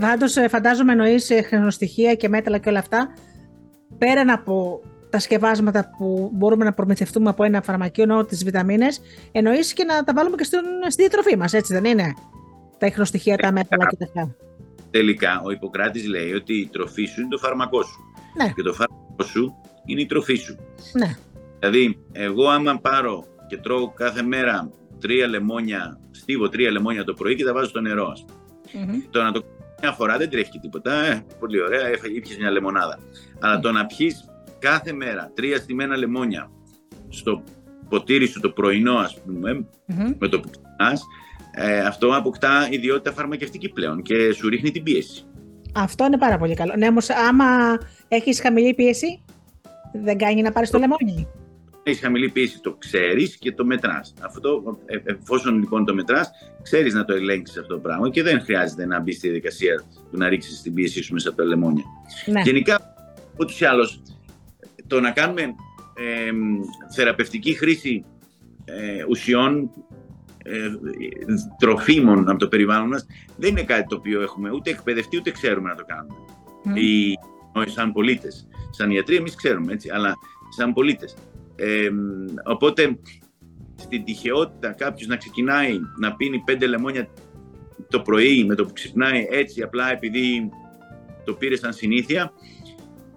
Πάντω, φαντάζομαι εννοείς χρονοστοιχεία και μέταλλα και όλα αυτά. Πέραν από τα σκευάσματα που μπορούμε να προμηθευτούμε από ένα φαρμακείο, ενώ τις βιταμίνες, εννοείς και να τα βάλουμε και στην, στη διατροφή μας, έτσι δεν είναι; Τα ίχνοστοιχεία, τα μέταλλα και τα αυτά. Τελικά, ο Ιπποκράτης λέει ότι η τροφή σου είναι το φάρμακό σου. Ναι. Και το φάρμακό σου είναι η τροφή σου. Ναι. Δηλαδή, εγώ άμα πάρω και τρώω κάθε μέρα τρία λεμόνια, στίβω τρία λεμόνια το πρωί και τα βάζω στο νερό, ας πούμε. Μμμ. Το να το κάνεις μια φορά δεν τρέχει και τίποτα. Ε, πολύ ωραία, έφαγε, ήπιες μια λεμονάδα. Αλλά το να πιεις κάθε μέρα τρία στιμένα λεμόνια στο ποτήρι σου το πρωινό, ας πούμε, Μμμ. με το που ξυπνάς, ε, αυτό αποκτά ιδιότητα φαρμακευτική πλέον και σου ρίχνει την πίεση. Αυτό είναι πάρα πολύ καλό. Ναι, όμως, άμα έχεις χαμηλή πίεση, δεν κάνει να πάρεις το λεμόνι. Έχεις χαμηλή πίεση, το ξέρεις και το μετράς. Αυτό, ε, εφόσον λοιπόν το μετράς, ξέρεις να το ελέγξεις αυτό το πράγμα και δεν χρειάζεται να μπεις στη διαδικασία του να ρίξεις την πίεση σου μέσα από τα λεμόνια. Ναι. Γενικά, ούτω ή άλλω, το να κάνουμε ε, θεραπευτική χρήση ε, ουσιών ε, τροφίμων από το περιβάλλον μας δεν είναι κάτι το οποίο έχουμε ούτε εκπαιδευτεί ούτε ξέρουμε να το κάνουμε. Μμ. Οι, όχι, σαν πολίτες. Σαν ιατροί εμείς ξέρουμε, έτσι, αλλά σαν πολίτες. Ε, οπότε, στην τυχεότητα κάποιος να ξεκινάει να πίνει πέντε λεμόνια το πρωί με το που ξυπνάει έτσι απλά επειδή το πήρε σαν συνήθεια,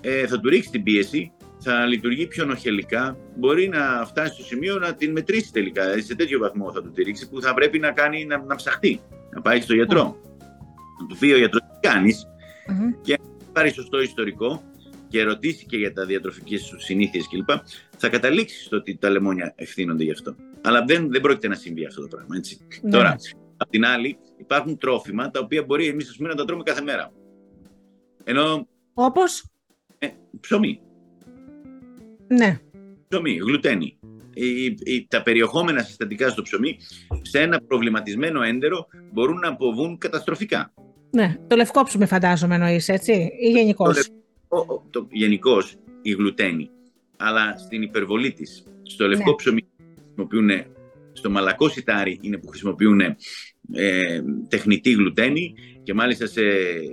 ε, θα του ρίξει την πίεση, θα λειτουργεί πιο νοχελικά, μπορεί να φτάσει στο σημείο να την μετρήσει τελικά. Δηλαδή, σε τέτοιο βαθμό θα του τη ρίξει που θα πρέπει να, κάνει, να, να ψαχτεί, να πάει στο γιατρό. Να του πει ο γιατρός τι κάνεις, Μμμ. πάρει σωστό ιστορικό και ρωτήσει και για τα διατροφικές σου συνήθειες κλπ. Θα καταλήξεις στο ότι τα λεμόνια ευθύνονται γι' αυτό. Αλλά δεν, δεν πρόκειται να συμβεί αυτό το πράγμα. Έτσι. Ναι. Τώρα, απ' την άλλη, υπάρχουν τρόφιμα τα οποία μπορεί εμείς ας πούμε, να τα τρώμε κάθε μέρα. Ενώ Όπως; ε, ψωμί, Ναι. ψωμί, γλουτένι. Η- η- τα περιεχόμενα συστατικά στο ψωμί σε ένα προβληματισμένο έντερο μπορούν να αποβούν καταστροφικά. ναι. Το λευκό ψωμί, φαντάζομαι, εννοείς, έτσι. Ή γενικώς; Το λευκό- το, γενικώς η γλουτένη, αλλά στην υπερβολή της. Στο λευκό Ναι. ψωμί χρησιμοποιούν, στο μαλακό σιτάρι είναι που χρησιμοποιούν ε, τεχνητή γλουτένη και μάλιστα σε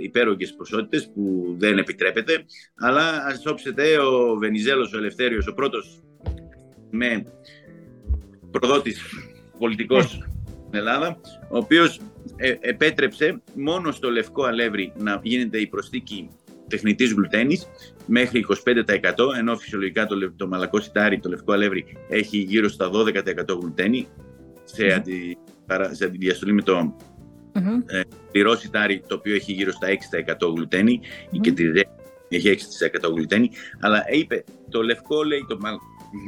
υπέρογγες ποσότητες που δεν επιτρέπεται. Αλλά ας όψετε ο Βενιζέλος, ο Ελευθέριος, ο πρώτος με προδότης πολιτικός στην Ελλάδα, ο οποίος ε, επέτρεψε μόνο στο λευκό αλεύρι να γίνεται η προσθήκη τεχνητής γλουτένης μέχρι 25% ενώ φυσιολογικά το, λευ- το μαλακό σιτάρι, το λευκό αλεύρι έχει γύρω στα 12% γλουτένη σε, Μμμ. αντι, παρα- σε αντιδιαστολή με το Μμμ. πληρό σιτάρι το οποίο έχει γύρω στα 6% γλουτένη ή Μμμ. και τη ρε- έχει 6% γλουτένη αλλά είπε το λευκό λέει το, μα-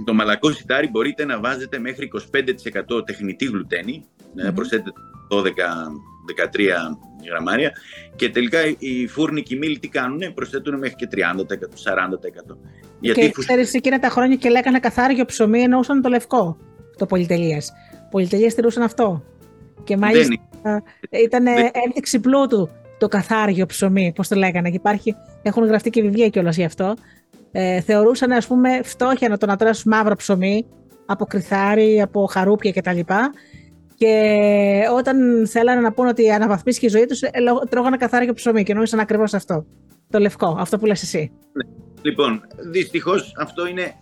το μαλακό σιτάρι μπορείτε να βάζετε μέχρι 25% τεχνητή γλουτένη να Μμμ. προσθέτετε 12-13 γραμμάρια και τελικά οι φούρνοι και οι μήλοι τι κάνουν, προσθέτουν μέχρι και 30%, 40%. Γιατί και φουσ- ξέρεις, εκείνα τα χρόνια και λέγανε καθάριο ψωμί εννοούσαν το λευκό. Το πολυτελείας. Πολυτελείας στηρούσαν αυτό. Και μάλιστα δεν ήταν δεν- ένδειξη πλούτου το καθάριο ψωμί, πώς το λέγανε. Και υπάρχει, έχουν γραφτεί και βιβλία κιόλας γι' αυτό. Ε, θεωρούσαν, ας πούμε, φτώχεια να το να τρώσει μαύρο ψωμί από κρυθάρι, από χαρούπια κτλ. Και όταν θέλανε να πούνε ότι αναβαθμίστηκε η ζωή τους, τρώγανε καθάριο ψωμί και νόμισαν ακριβώς αυτό. Το λευκό, αυτό που λες εσύ. Λοιπόν, δυστυχώς αυτό είναι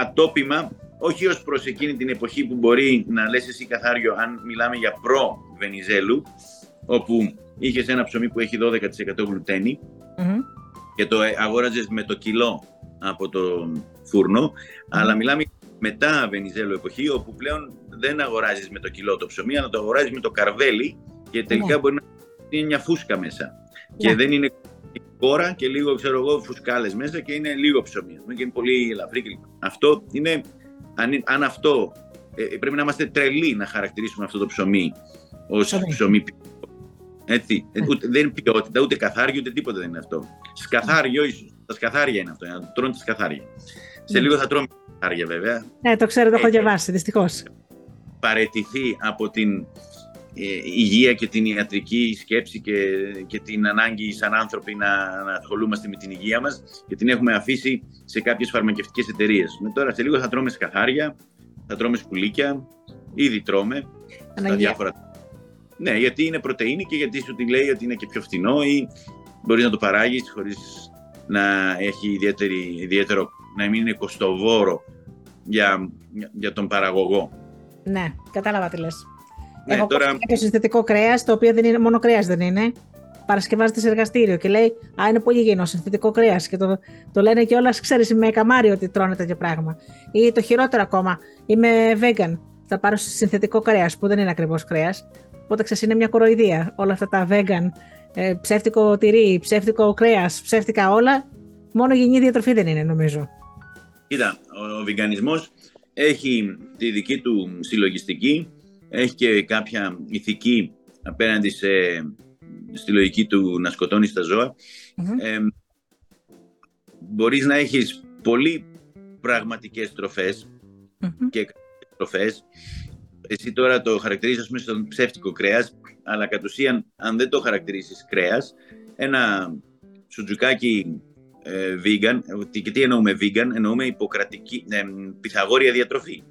ατόπιμα, όχι ως προς εκείνη την εποχή που μπορεί να λες εσύ καθάριο αν μιλάμε για προ-Βενιζέλου, όπου είχες ένα ψωμί που έχει 12% γλουτένη Μμμ. και το ε, αγόραζες με το κιλό από το φούρνο, αλλά μιλάμε μετά Βενιζέλου εποχή, όπου πλέον δεν αγοράζεις με το κιλό το ψωμί, αλλά το αγοράζεις με το καρβέλι και τελικά Ναι. μπορεί να είναι μια φούσκα μέσα. Ναι. Και δεν είναι κόρα και λίγο, ξέρω εγώ, φουσκάλες μέσα και είναι λίγο ψωμί. ας πούμε, Και είναι πολύ ελαφρύ. κλπ. Αυτό είναι, αν, είναι- αν αυτό, ε, πρέπει να είμαστε τρελοί να χαρακτηρίσουμε αυτό το ψωμί ως Ψωμί. ψωμί ποιοτικό. Έτσι, Ε, Ναι. ούτε, δεν είναι ποιότητα, ούτε καθάριο, ούτε τίποτα δεν είναι αυτό. Σκαθάριο ίσως. Τα σκαθάρια είναι αυτό, για να τρώνε τα σκαθάρια. Σε Ναι. λίγο θα τρώμε σκαθάρια βέβαια. Ναι, το ξέρω, το έχω Ε, διαβάσει, δυστυχώς. Παρετηθεί από την ε, υγεία και την ιατρική σκέψη και, και την ανάγκη σαν άνθρωποι να, να ασχολούμαστε με την υγεία μας και την έχουμε αφήσει σε κάποιες φαρμακευτικές εταιρείες. Με τώρα σε λίγο θα τρώμε σκαθάρια, θα τρώμε σκουλίκια, ήδη τρώμε στα Αναγκαία. διάφορα Ναι, γιατί είναι πρωτεΐνη και γιατί σου τη λέει ότι είναι και πιο φθηνό ή μπορείς να το παράγεις χωρίς να έχει ιδιαίτερη, ιδιαίτερο, να μην είναι κοστοβόρο για, για τον παραγωγό. Ναι, κατάλαβα τι λες. Ναι, Έχω τώρα- και συνθετικό κρέας, το οποίο δεν είναι μόνο κρέας, δεν είναι. Παρασκευάζεται σε εργαστήριο και λέει Α, είναι πολύ υγιεινό, συνθετικό κρέας. Και το, το λένε και όλα, ξέρεις, με καμάρι ότι τρώνε τέτοιο πράγμα. Ή το χειρότερο ακόμα, είμαι vegan. Θα πάρω συνθετικό κρέας, που δεν είναι ακριβώς κρέας. Οπότε ξέρεις, είναι μια κοροϊδία. Όλα αυτά τα vegan, ε, ψεύτικο τυρί, ψεύτικο κρέας, ψεύτικα όλα. Μόνο υγιεινή διατροφή δεν είναι, νομίζω. Κοίτα, ο, ο βιγκανισμός έχει τη δική του συλλογιστική, έχει και κάποια ηθική απέναντι σε, στη λογική του να σκοτώνεις τα ζώα. Μμμ. Ε, μπορείς να έχεις πολύ πραγματικές τροφές Μμμ. και τροφές. Εσύ τώρα το χαρακτηρίζεις ας πούμε στον ψεύτικο κρέας, αλλά κατ' ουσίαν αν δεν το χαρακτηρίσεις κρέας, ένα σουτζουκάκι ε, vegan, ε, και τι εννοούμε vegan, εννοούμε υποκρατική, ε, πυθαγόρια διατροφή.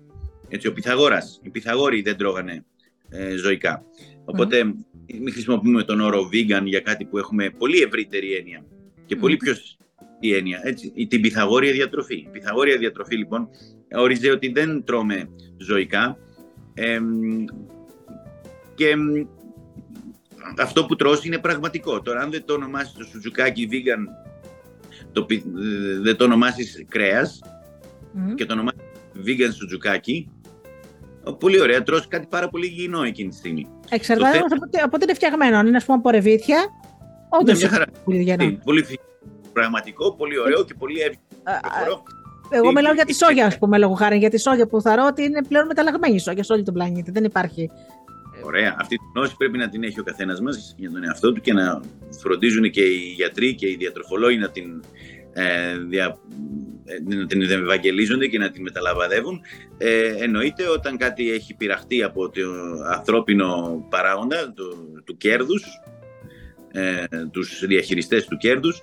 Έτσι, ο Πυθαγόρας, οι Πυθαγόροι δεν τρώγανε ε, ζωικά. Οπότε μην χρησιμοποιούμε τον όρο vegan για κάτι που έχουμε πολύ ευρύτερη έννοια και πολύ Μμμ. πιο η έννοια, έτσι, η- την πυθαγόρια διατροφή. Η πυθαγόρια διατροφή λοιπόν όριζε ότι δεν τρώμε ζωικά εμ, και εμ, αυτό που τρως είναι πραγματικό. Τώρα αν δεν το ονομάσεις το σουτζουκάκι vegan, το, πι- ε, δεν το ονομάσεις κρέας Μμμ. και το ονομάσεις vegan σουτζουκάκι, ο, πολύ ωραία, τρως κάτι πάρα πολύ υγιεινό εκείνη τη στιγμή. Εξαρτάται το όμως από, τι- από τι είναι φτιαγμένο. Αν είναι, ας πούμε, από ρεβίθια, όντως Ναι, μια χαρά. πολύ υγιεινό. Πολύ φυ- πραγματικό, πολύ ωραίο και πολύ εύκολο. Α, α, Ε, Εγώ μιλάω για τη σόγια, ας πούμε, λόγω χάρη. Για τη σόγια που θα ρω ότι είναι πλέον μεταλλαγμένη η σόγια σε όλο τον πλανήτη. Δεν υπάρχει. Ωραία. Αυτή την γνώση πρέπει να την έχει ο καθένας μας για τον εαυτό του και να φροντίζουν και οι γιατροί και οι διατροφολόγοι να την, ε, δια, ε, να την ευαγγελίζονται και να την μεταλαμβαδεύουν. Ε, εννοείται όταν κάτι έχει πειραχτεί από το ανθρώπινο παράγοντα του, του κέρδους, ε, τους διαχειριστές του κέρδους,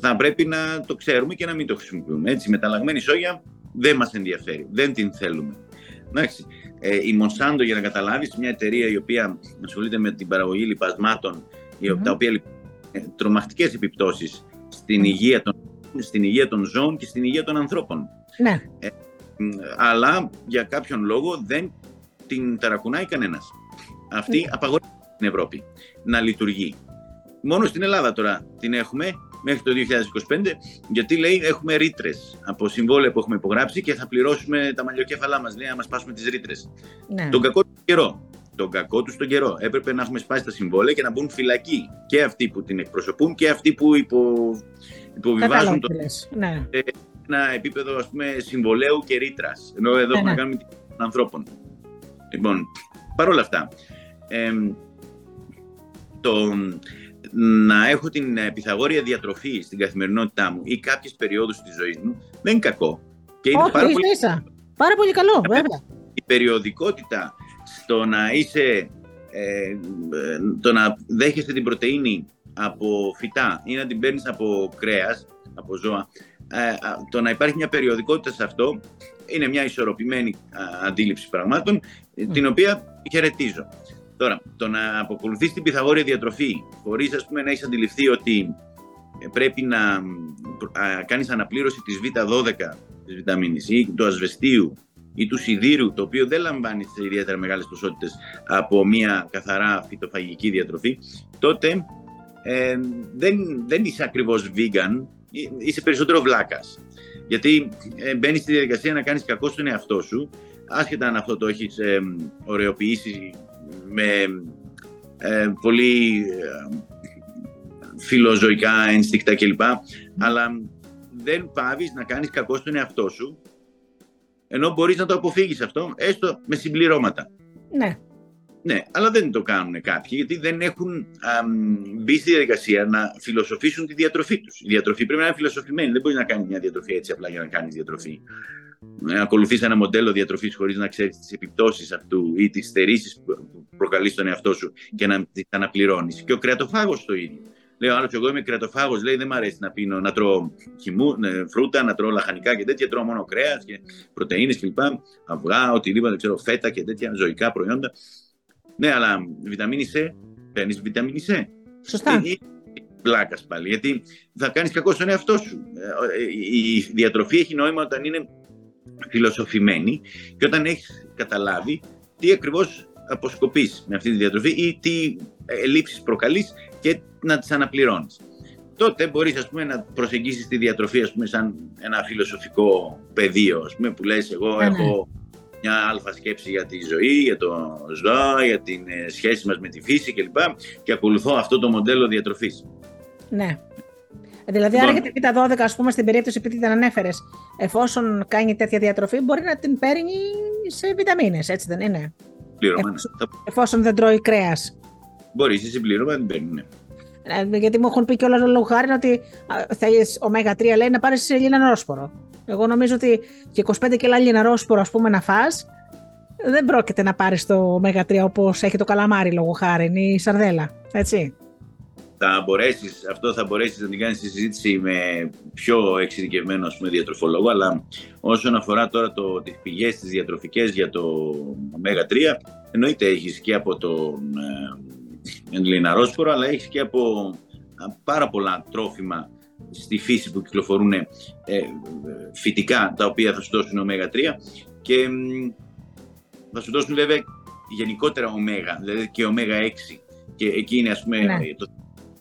θα πρέπει να το ξέρουμε και να μην το χρησιμοποιούμε. Έτσι, η μεταλλαγμένη σόγια δεν μας ενδιαφέρει, δεν την θέλουμε. Εντάξει. Ε, η Monsanto, για να καταλάβεις, μια εταιρεία η οποία ασχολείται με την παραγωγή λιπασμάτων, η- Μμμ. τα οποία λοιπόν, ε, τρομακτικές επιπτώσεις στην, Μμμ. υγεία των, στην υγεία των ζώων και στην υγεία των ανθρώπων. Ναι. Μ, Αλλά για κάποιον λόγο δεν την ταρακουνάει κανένας. Αυτή Ναι. απαγορεύεται στην Ευρώπη να λειτουργεί. Μόνο στην Ελλάδα τώρα την έχουμε μέχρι το 2025, γιατί λέει έχουμε ρήτρες από συμβόλαια που έχουμε υπογράψει και θα πληρώσουμε τα μαλλιοκέφαλά μας. Λέει να μας πάσουμε τις ρήτρες. ναι. Τον κακό του καιρό. Τον κακό τους τον καιρό. Έπρεπε να έχουμε σπάσει τα συμβόλαια και να μπουν φυλακοί. Και αυτοί που την εκπροσωπούν και αυτοί που υπο... Κατάλαβα υποβιβάζουν το τι λες. Ναι. ένα επίπεδο ας πούμε, συμβολέου και ρήτρας. Ενώ εδώ Ναι, έχουμε να ναι. κάνουμε την υγεία των ανθρώπων. Λοιπόν, παρόλα αυτά, εμ, το να έχω την ε, πυθαγόρια διατροφή στην καθημερινότητά μου ή κάποιες περιόδους της ζωής μου δεν είναι κακό. Και είναι Όχι, πάρα ίσα πολύ ίσα. Πάρα πολύ καλό, βέβαια. η περιοδικότητα στο να είσαι, ε, ε, το να δέχεσαι την πρωτεΐνη από φυτά ή να την παίρνεις από κρέας, από ζώα, ε, α, το να υπάρχει μια περιοδικότητα σε αυτό είναι μια ισορροπημένη α, αντίληψη πραγμάτων, ε, την οποία χαιρετίζω. Τώρα, το να αποκολουθείς την πυθαγόρια διατροφή χωρίς ας πούμε, να έχεις αντιληφθεί ότι ε, πρέπει να α, κάνεις αναπλήρωση της Β12 της βιταμίνης ή του ασβεστίου ή του σιδήρου, το οποίο δεν λαμβάνεις σε ιδιαίτερα μεγάλες ποσότητες από μια καθαρά φυτοφαγική διατροφή, τότε ε, δεν, δεν είσαι ακριβώς vegan, εί- είσαι περισσότερο βλάκας. Γιατί ε, μπαίνεις στη διαδικασία να κάνεις κακό στον εαυτό σου, άσχετα αν αυτό το έχεις ε, ωρεοποιήσει με ε, πολύ ε, φιλοζωικά ένστικτα κλπ. Αλλά δεν πάβεις να κάνεις κακό στον εαυτό σου, ενώ μπορείς να το αποφύγεις αυτό, έστω με συμπληρώματα. Ναι. Ναι, αλλά δεν το κάνουν κάποιοι, γιατί δεν έχουν αμ, μπει στη διαδικασία να φιλοσοφήσουν τη διατροφή τους. Η διατροφή πρέπει να είναι φιλοσοφημένη. Δεν μπορείς να κάνεις μια διατροφή έτσι απλά για να κάνεις διατροφή. Να ακολουθείς ένα μοντέλο διατροφής χωρίς να ξέρεις τις επιπτώσεις αυτού ή τις στερήσεις που που προκαλείς στον εαυτό σου και να τις αναπληρώνεις. Και ο κρεατοφάγος το ίδιο. Λέει ο άλλος, εγώ είμαι κρεατοφάγος. Λέει, δεν μου αρέσει να πίνω, να τρώω χυμού, ε, φρούτα, να τρώω λαχανικά και τέτοια. Τρώω μόνο κρέας και πρωτενε κλπ. Αυγά, οτιδήποτε, ξέρω, φέτα και τέτοια ζωικά προϊόντα. Ναι, αλλά βιταμίνη C, παίρνεις βιταμίνη C. Σωστά. Πλάκας πάλι, γιατί θα κάνεις κακό στον εαυτό σου. Ε, η διατροφή έχει νόημα όταν είναι φιλοσοφημένη και όταν έχεις καταλάβει τι ακριβώς αποσκοπείς με αυτή τη διατροφή ή τι ελλείψεις προκαλείς και να τις αναπληρώνεις. Τότε μπορείς να προσεγγίσεις τη διατροφή ας πούμε, σαν ένα φιλοσοφικό πεδίο ας πούμε, που λες εγώ ναι, έχω μια αλφα σκέψη για τη ζωή, για το ζώο, για την ε, σχέση μας με τη φύση κλπ. Και ακολουθώ αυτό το μοντέλο διατροφής. Ναι. Δηλαδή, λοιπόν, άρα για τα 12, ας πούμε, στην περίπτωση επειδή την ανέφερες, εφόσον κάνει τέτοια διατροφή, μπορεί να την παίρνει σε βιταμίνες, έτσι δεν είναι; Πλήρωμα, εφόσον, ναι. εφόσον δεν τρώει κρέας. Μπορείς, σε συμπλήρωμα να την παίρνει, ναι. Ε, γιατί μου έχουν πει κιόλας λόγω χάρη ότι θέλεις ω3 λέει να πάρεις λιναρόσπορο. Εγώ νομίζω ότι και 25 κιλά λιναρόσπορο, ας πούμε, να φά, δεν πρόκειται να πάρεις το ω3 όπως έχει το καλαμάρι λόγω χάρη ή η σαρδέλα. Έτσι. Θα μπορέσεις, αυτό θα μπορέσεις να την κάνεις συζήτηση με πιο εξειδικευμένο ας πούμε, διατροφολόγο, αλλά όσον αφορά τώρα το, τις πηγές τις διατροφικές για το ω3, εννοείται έχεις και από τον ε, λιναρόσπορο, αλλά έχεις και από πάρα πολλά τρόφιμα στη φύση που κυκλοφορούν ε, φυτικά τα οποία θα σου δώσουν ω3 και θα σου δώσουν βέβαια γενικότερα ωμέγα, δηλαδή και ω6 και εκεί είναι ας πούμε ναι. το, το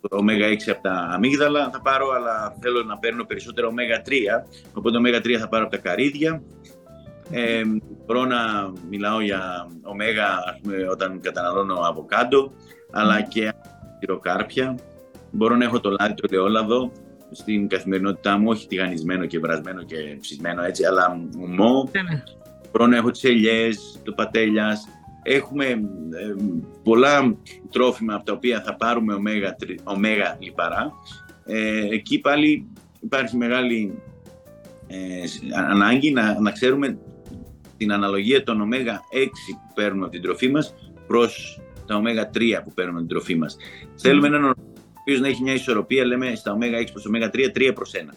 ω6 από τα αμύγδαλα θα πάρω αλλά θέλω να παίρνω περισσότερο ω3 οπότε ω3 θα πάρω από τα καρύδια ε, μπορώ να μιλάω για ωμέγα ας πούμε, όταν καταναλώνω αβοκάντο αλλά ναι. και τυροκάρπια μπορώ να έχω το λάδι το ελαιόλαδο στην καθημερινότητά μου, όχι τηγανισμένο και βρασμένο και ψησμένο έτσι, αλλά ομό. Ναι, ναι. Μπορώ να έχω τις ελιές, το πατέλιας. Έχουμε ε, πολλά τρόφιμα από τα οποία θα πάρουμε ωμέγα, ωμέγα λιπαρά. Ε, εκεί πάλι υπάρχει μεγάλη ε, ανάγκη να, να ξέρουμε την αναλογία των ωμέγα 6 που παίρνουμε από την τροφή μας προς τα ωμέγα 3 που παίρνουμε από την τροφή μας. Θέλουμε έναν οποίος να έχει μια ισορροπία, λέμε στα ω6 προς ω3, 3 προς 1.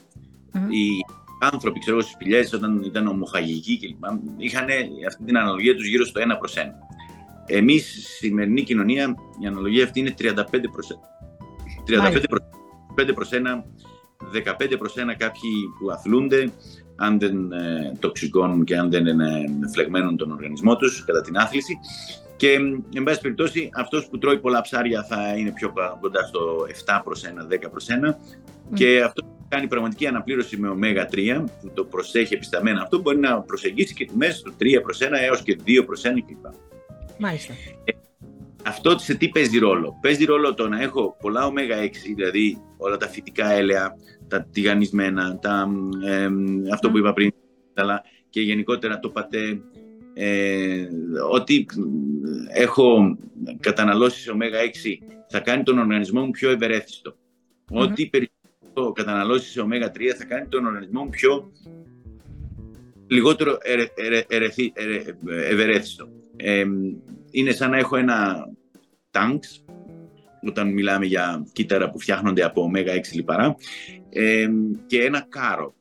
Οι άνθρωποι, ξέρω εγώ, στις σπηλιέ, όταν ήταν ομοχαγικοί κλπ., είχαν αυτή την αναλογία τους γύρω στο 1 προς 1. Εμείς, στη σημερινή κοινωνία, η αναλογία αυτή είναι 35 προς 1. 35 προς 1, 15 προς 1 κάποιοι που αθλούνται, αν δεν ε, τοξικώνουν και αν δεν ε, φλεγμένουν τον οργανισμό τους κατά την άθληση και, εν πάση περιπτώσει, αυτός που τρώει πολλά ψάρια θα είναι πιο κοντά στο 7 προς 1, 10 προς 1. Και αυτό που κάνει πραγματική αναπλήρωση με ω3, που το προσέχει επισταμένα αυτό, μπορεί να προσεγγίσει και τιμέ στο 3 προς 1 έως και 2 προς 1 κλπ. Μάλιστα. Ε, αυτό σε τι παίζει ρόλο; Παίζει ρόλο το να έχω πολλά ω6, δηλαδή όλα τα φυτικά έλαια, τα τηγανισμένα, τα, ε, αυτό που είπα πριν, αλλά και γενικότερα το πατέ, ε, ότι έχω καταναλώσει σε ω6 θα κάνει τον οργανισμό μου πιο ευερέθιστο. Ό,τι περισσότερο καταναλώσεις σε ω3 θα κάνει τον οργανισμό μου πιο λιγότερο ευερέθιστο. Ε, είναι σαν να έχω ένα τάγκς, όταν μιλάμε για κύτταρα που φτιάχνονται από ω6 λιπαρά, ε, και ένα κάρο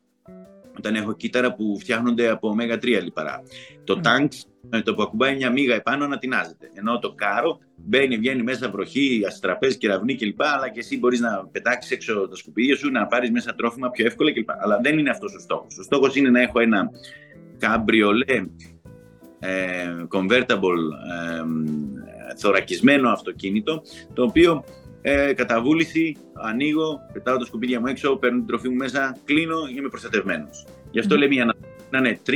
όταν έχω κύτταρα που φτιάχνονται από ω3 λιπαρά. Το mm. τάγκ, με το που ακουμπάει μια μίγα επάνω, ανατινάζεται. Ενώ το κάρο μπαίνει, βγαίνει μέσα βροχή, αστραπές, κεραυνή κλπ. Αλλά και εσύ μπορείς να πετάξεις έξω τα σκουπίδια σου, να πάρεις μέσα τρόφιμα πιο εύκολα κλπ. Αλλά δεν είναι αυτός ο στόχος. Ο στόχος είναι να έχω ένα καμπριολέ ε, convertible ε, θωρακισμένο αυτοκίνητο, το οποίο ε, κατά βούληση ανοίγω, πετάω τα σκουπίδια μου έξω, παίρνω την τροφή μου μέσα, κλείνω, είμαι προστατευμένος. Γι' αυτό mm. λέμε για να, είναι 3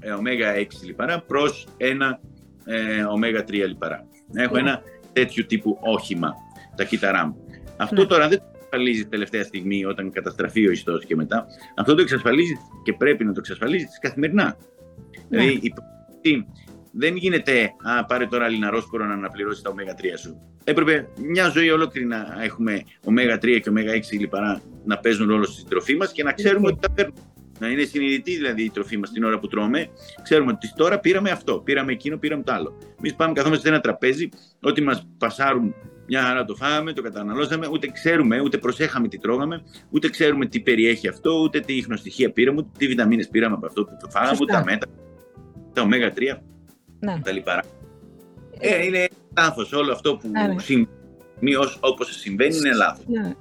ε, ω6 λιπαρά προς ένα ε, ω3 λιπαρά. Να έχω ένα τέτοιο τύπου όχημα, τα κύτταρά μου. Αυτό ναι. τώρα δεν το εξασφαλίζεις τελευταία στιγμή όταν καταστραφεί ο ιστός και μετά. Αυτό το εξασφαλίζεις και πρέπει να το εξασφαλίζεις καθημερινά. Ναι. Δηλαδή η δεν γίνεται, α, πάρε τώρα λιναρόσπορο να αναπληρώσει τα ω3 σου. Έπρεπε μια ζωή ολόκληρη να έχουμε ω3 και ω6 λιπαρά να παίζουν ρόλο στην τροφή μας και να ξέρουμε ότι τα παίρνουμε. Να είναι συνειδητή δηλαδή η τροφή μας την ώρα που τρώμε. Ξέρουμε ότι τώρα πήραμε αυτό, πήραμε εκείνο, πήραμε το άλλο. Εμείς πάμε, καθόμαστε σε ένα τραπέζι, ό,τι μας πασάρουν μια χαρά το φάγαμε, το καταναλώσαμε, ούτε ξέρουμε, ούτε προσέχαμε τι τρώγαμε, ούτε ξέρουμε τι περιέχει αυτό, ούτε τι ίχνοστοιχεία πήραμε, ούτε τι βιταμίνες πήραμε από αυτό που το φάγαμε, ούτε τα μέτρα, τα ω3 ναι. τα λιπαρά. Ε, είναι λάθος. Όλο αυτό που Ναι, ναι. συμβαίνει, ως- όπως συμβαίνει, είναι λάθος. Ναι.